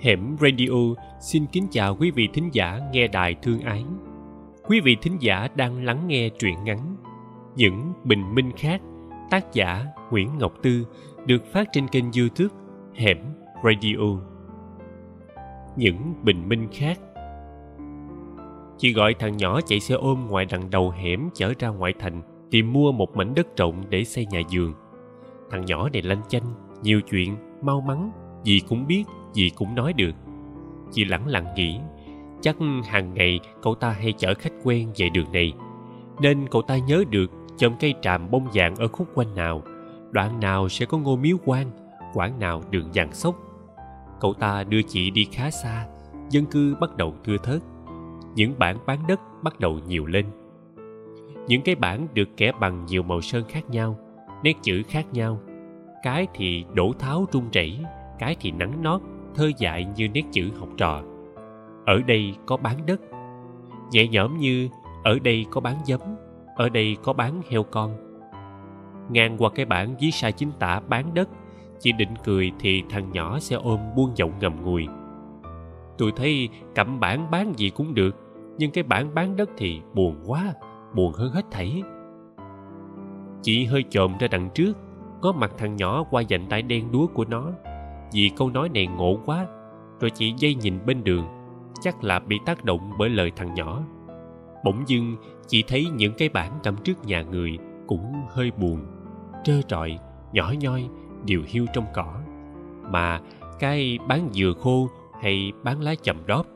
Hẻm Radio xin kính chào quý vị thính giả nghe đài thương ái. Quý vị thính giả đang lắng nghe truyện ngắn Những bình minh khác tác giả Nguyễn Ngọc Tư được phát trên kênh youtube Hẻm Radio. Những bình minh khác Chị gọi thằng nhỏ chạy xe ôm ngoài đằng đầu hẻm chở ra ngoại thành tìm mua một mảnh đất rộng để xây nhà vườn. Thằng nhỏ này lanh chanh, nhiều chuyện, mau mắn, gì cũng biết, gì cũng nói được. Chị lẳng lặng nghĩ, chắc hàng ngày cậu ta hay chở khách quen về đường này, nên cậu ta nhớ được chòm cây tràm bông vàng ở khúc quanh nào, đoạn nào sẽ có ngôi miếu quan, quãng nào đường vàng sốc. Cậu ta đưa chị đi khá xa, dân cư bắt đầu thưa thớt. Những bản bán đất bắt đầu nhiều lên. Những cái bản được kẻ bằng nhiều màu sơn khác nhau, nét chữ khác nhau. Cái thì đổ tháo trung chảy, cái thì nắng nót, thơ dại như nét chữ học trò. Ở đây có bán đất. Nhẹ nhõm như ở đây có bán giấm, ở đây có bán heo con. Ngang qua cái bảng dưới sai chính tả bán đất, chỉ định cười thì thằng nhỏ xe ôm buông giọng ngầm ngùi. Tôi thấy cẩm bản bán gì cũng được, nhưng cái bản bán đất thì buồn quá, buồn hơn hết thảy. Chị hơi chồm ra đằng trước, có mặt thằng nhỏ qua dành tay đen đúa của nó. Vì câu nói này ngộ quá, rồi chị dây nhìn bên đường, chắc là bị tác động bởi lời thằng nhỏ. Bỗng dưng, chị thấy những cái bảng cắm trước nhà người cũng hơi buồn, trơ trọi, nhỏ nhoi, đều hiu trong cỏ. Mà cái bán dừa khô hay bán lá chầm đóp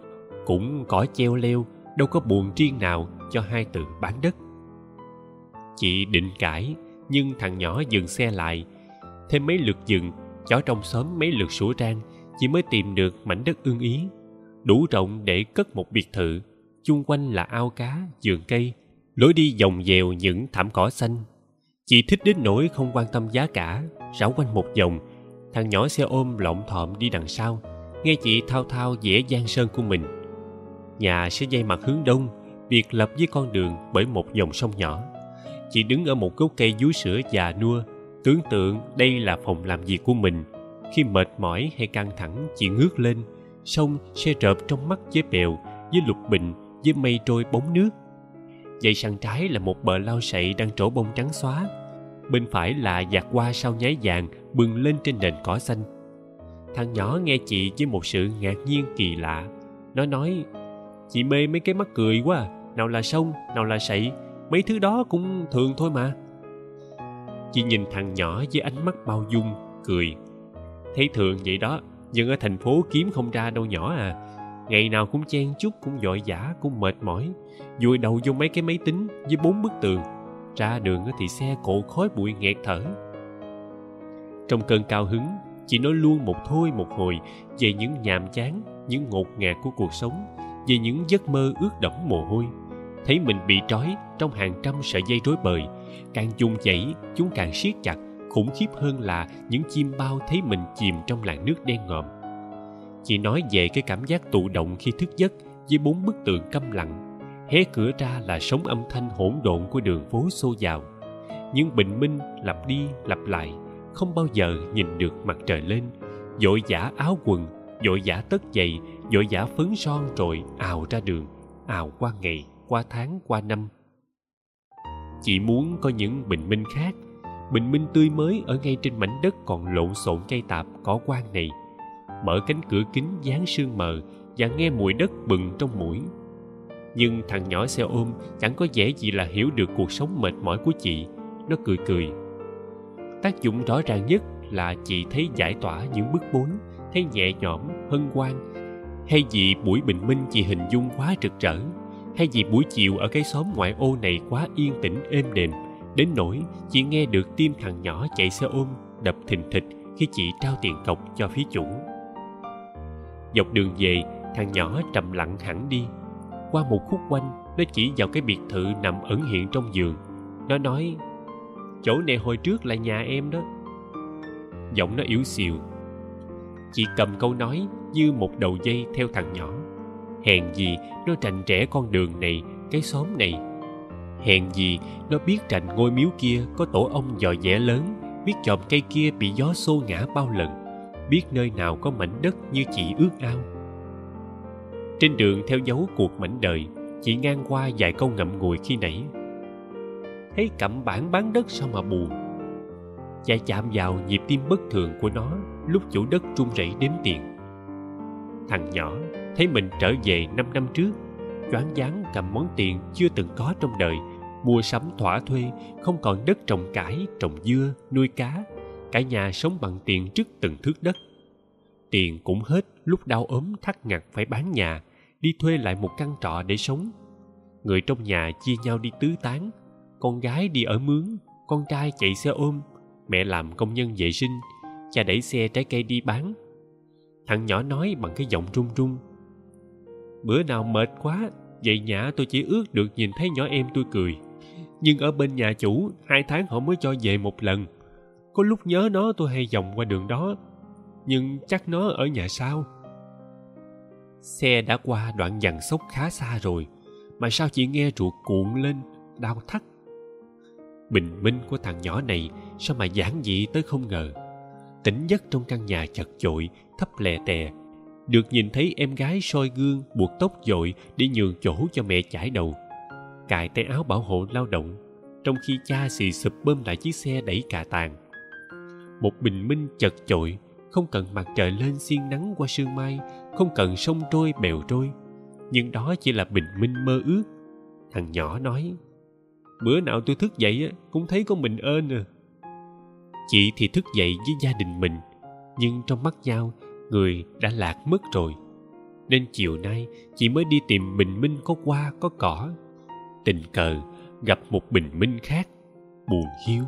cũng cỏ treo leo, đâu có buồn riêng nào cho hai từ bán đất. Chị định cãi, nhưng thằng nhỏ dừng xe lại. Thêm mấy lượt dừng, chó trong xóm mấy lượt sủa trang chị mới tìm được mảnh đất ưng ý. Đủ rộng để cất một biệt thự, chung quanh là ao cá, vườn cây, lối đi vòng dèo những thảm cỏ xanh. Chị thích đến nỗi không quan tâm giá cả, rảo quanh một vòng. Thằng nhỏ xe ôm lộn thọm đi đằng sau, nghe chị thao thao vẽ gian sơn của mình. Nhà sẽ dây mặt hướng đông, biệt lập với con đường bởi một dòng sông nhỏ chị đứng ở một gốc cây vú sữa già nua tưởng tượng đây là phòng làm việc của mình, khi mệt mỏi hay căng thẳng chị ngước lên, sông xe rợp trong mắt với bèo, với lục bình, với mây trôi bóng nước. Dãy sang trái là một bờ lao sậy đang trổ bông trắng xóa. Bên phải là giạt qua sau nháy vàng bừng lên trên nền cỏ xanh. Thằng nhỏ nghe chị với một sự ngạc nhiên kỳ lạ. Nó nói, chị mê mấy cái mắt cười quá à, nào là sông, nào là sậy, mấy thứ đó cũng thường thôi mà chị nhìn thằng nhỏ với ánh mắt bao dung, cười. Thấy thường vậy đó, nhưng ở thành phố kiếm không ra đâu nhỏ à. Ngày nào cũng chen chúc, cũng vội vã cũng mệt mỏi. Vùi đầu vô mấy cái máy tính với bốn bức tường. Ra đường thì xe cộ khói bụi nghẹt thở. Trong cơn cao hứng chị nói luôn một thôi một hồi về những nhàm chán, những ngột ngạt của cuộc sống, về những giấc mơ ướt đẫm mồ hôi. Thấy mình bị trói trong hàng trăm sợi dây rối bời càng dùng chảy chúng càng siết chặt, khủng khiếp hơn là những chim bao thấy mình chìm trong làn nước đen ngòm. Chị nói về cái cảm giác tụ động khi thức giấc với bốn bức tường câm lặng, hé cửa ra là sóng âm thanh hỗn độn của đường phố xô vào những bình minh lặp đi lặp lại, không bao giờ nhìn được mặt trời lên. Vội vã áo quần vội vã tất giày vội vã phấn son rồi ào ra đường, ào qua ngày, qua tháng, qua năm chị muốn có những bình minh khác. Bình minh tươi mới ở ngay trên mảnh đất còn lộn xộn cây tạp cỏ quan này. Mở cánh cửa kính dán sương mờ và nghe mùi đất bừng trong mũi. Nhưng thằng nhỏ xe ôm chẳng có vẻ gì là hiểu được cuộc sống mệt mỏi của chị. Nó cười cười. Tác dụng rõ ràng nhất là chị thấy giải tỏa những bức bối, thấy nhẹ nhõm, hân hoan. Hay vì buổi bình minh chị hình dung quá rực rỡ hay vì buổi chiều ở cái xóm ngoại ô này quá yên tĩnh, êm đềm, đến nỗi chỉ nghe được tim thằng nhỏ chạy xe ôm, đập thình thịch khi chị trao tiền cọc cho phía chủ. Dọc đường về, thằng nhỏ trầm lặng hẳn đi. Qua một khúc quanh, nó chỉ vào cái biệt thự nằm ẩn hiện trong giường. Nó nói, chỗ này hồi trước là nhà em đó. Giọng nó yếu xìu. Chị cầm câu nói như một đầu dây theo thằng nhỏ hèn gì nó trành trẻ con đường này, cái xóm này. Hèn gì nó biết trành ngôi miếu kia có tổ ong dò dẻ lớn, biết chòm cây kia bị gió xô ngã bao lần, biết nơi nào có mảnh đất như chị ước ao. Trên đường theo dấu cuộc mảnh đời, chị ngang qua vài câu ngậm ngùi khi nãy. Thấy cẩm bản bán đất sao mà buồn. Và chạm vào nhịp tim bất thường của nó, lúc chủ đất run rẩy đếm tiền. Thằng nhỏ thấy mình trở về năm năm trước. Choáng váng cầm món tiền chưa từng có trong đời, mua sắm thỏa thuê, không còn đất trồng cải, trồng dưa, nuôi cá. Cả nhà sống bằng tiền trước từng thước đất. Tiền cũng hết, lúc đau ốm thắt ngặt phải bán nhà, đi thuê lại một căn trọ để sống. Người trong nhà chia nhau đi tứ tán. Con gái đi ở mướn, con trai chạy xe ôm, mẹ làm công nhân vệ sinh, cha đẩy xe trái cây đi bán. Thằng nhỏ nói bằng cái giọng run run bữa nào mệt quá, vậy nhã tôi chỉ ước được nhìn thấy nhỏ em tôi cười. Nhưng ở bên nhà chủ, hai tháng họ mới cho về một lần. Có lúc nhớ nó tôi hay vòng qua đường đó, nhưng chắc nó ở nhà sau. Xe đã qua đoạn dằn xốc khá xa rồi, mà sao chị nghe ruột cuộn lên, đau thắt? Bình minh của thằng nhỏ này, sao mà giản dị tới không ngờ? Tỉnh giấc trong căn nhà chật chội, thấp lè tè được nhìn thấy em gái soi gương, buộc tóc dội để nhường chỗ cho mẹ chải đầu. Cài tay áo bảo hộ lao động, trong khi cha xì sụp bơm lại chiếc xe đẩy cà tàn một bình minh chật chội, không cần mặt trời lên xiên nắng qua sương mai, không cần sông trôi bèo trôi, nhưng đó chỉ là bình minh mơ ước. Thằng nhỏ nói, bữa nào tôi thức dậy cũng thấy có mình ơn à. Chị thì thức dậy với gia đình mình, nhưng trong mắt nhau người đã lạc mất rồi. Nên chiều nay chị mới đi tìm bình minh có hoa, có cỏ. Tình cờ gặp một bình minh khác, buồn hiu.